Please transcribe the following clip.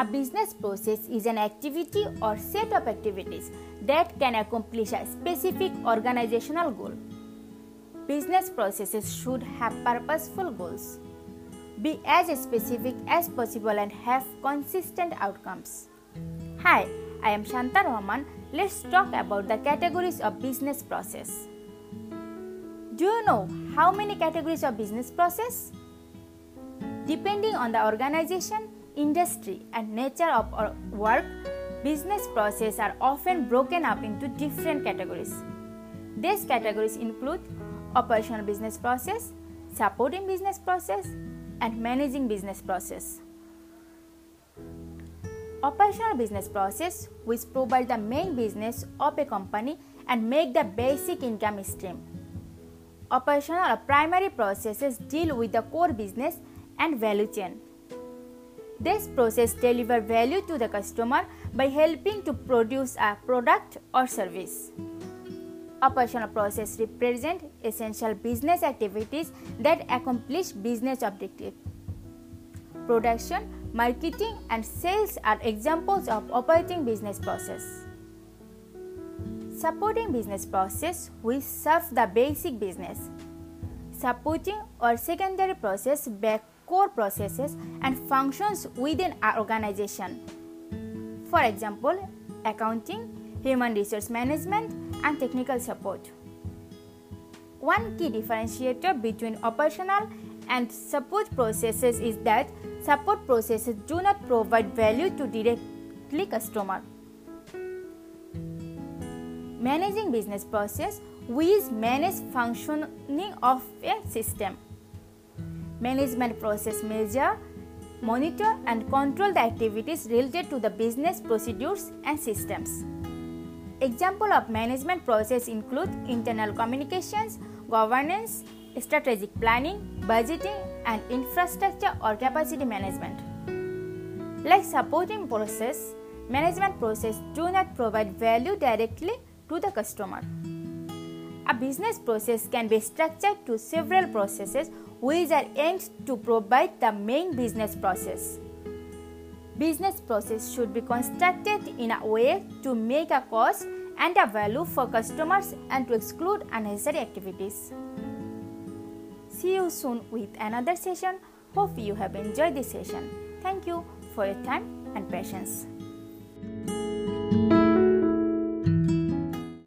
A business process is an activity or set of activities that can accomplish a specific organizational goal. Business processes should have purposeful goals, be as specific as possible, and have consistent outcomes. Hi, I am Shanta Rahman. Let's talk about the categories of business process. Do you know how many categories of business process? Depending on the organization, industry, and nature of our work, business processes are often broken up into different categories. These categories include operational business process, supporting business process, and managing business process. Operational business process which provide the main business of a company and make the basic income stream. Operational or primary processes deal with the core business and value chain. This process deliver value to the customer by helping to produce a product or service. Operational process represent essential business activities that accomplish business objectives. Production, marketing and sales are examples of operating business process. Supporting business process we serve the basic business. Supporting or secondary process back core processes and functions within our organization. For example, accounting, human resource management, and technical support. One key differentiator between operational and support processes is that support processes do not provide value to directly customer. Managing business process, we manage functioning of a system. Management process measure, monitor and control the activities related to the business procedures and systems. Example of management process include internal communications, governance, strategic planning, budgeting and infrastructure or capacity management. Like supporting process, management process do not provide value directly to the customer. A business process can be structured to several processes which are aimed to provide the main business process. Business process should be constructed in a way to make a cost and a value for customers and to exclude unnecessary activities. See you soon with another session. Hope you have enjoyed this session. Thank you for your time and patience.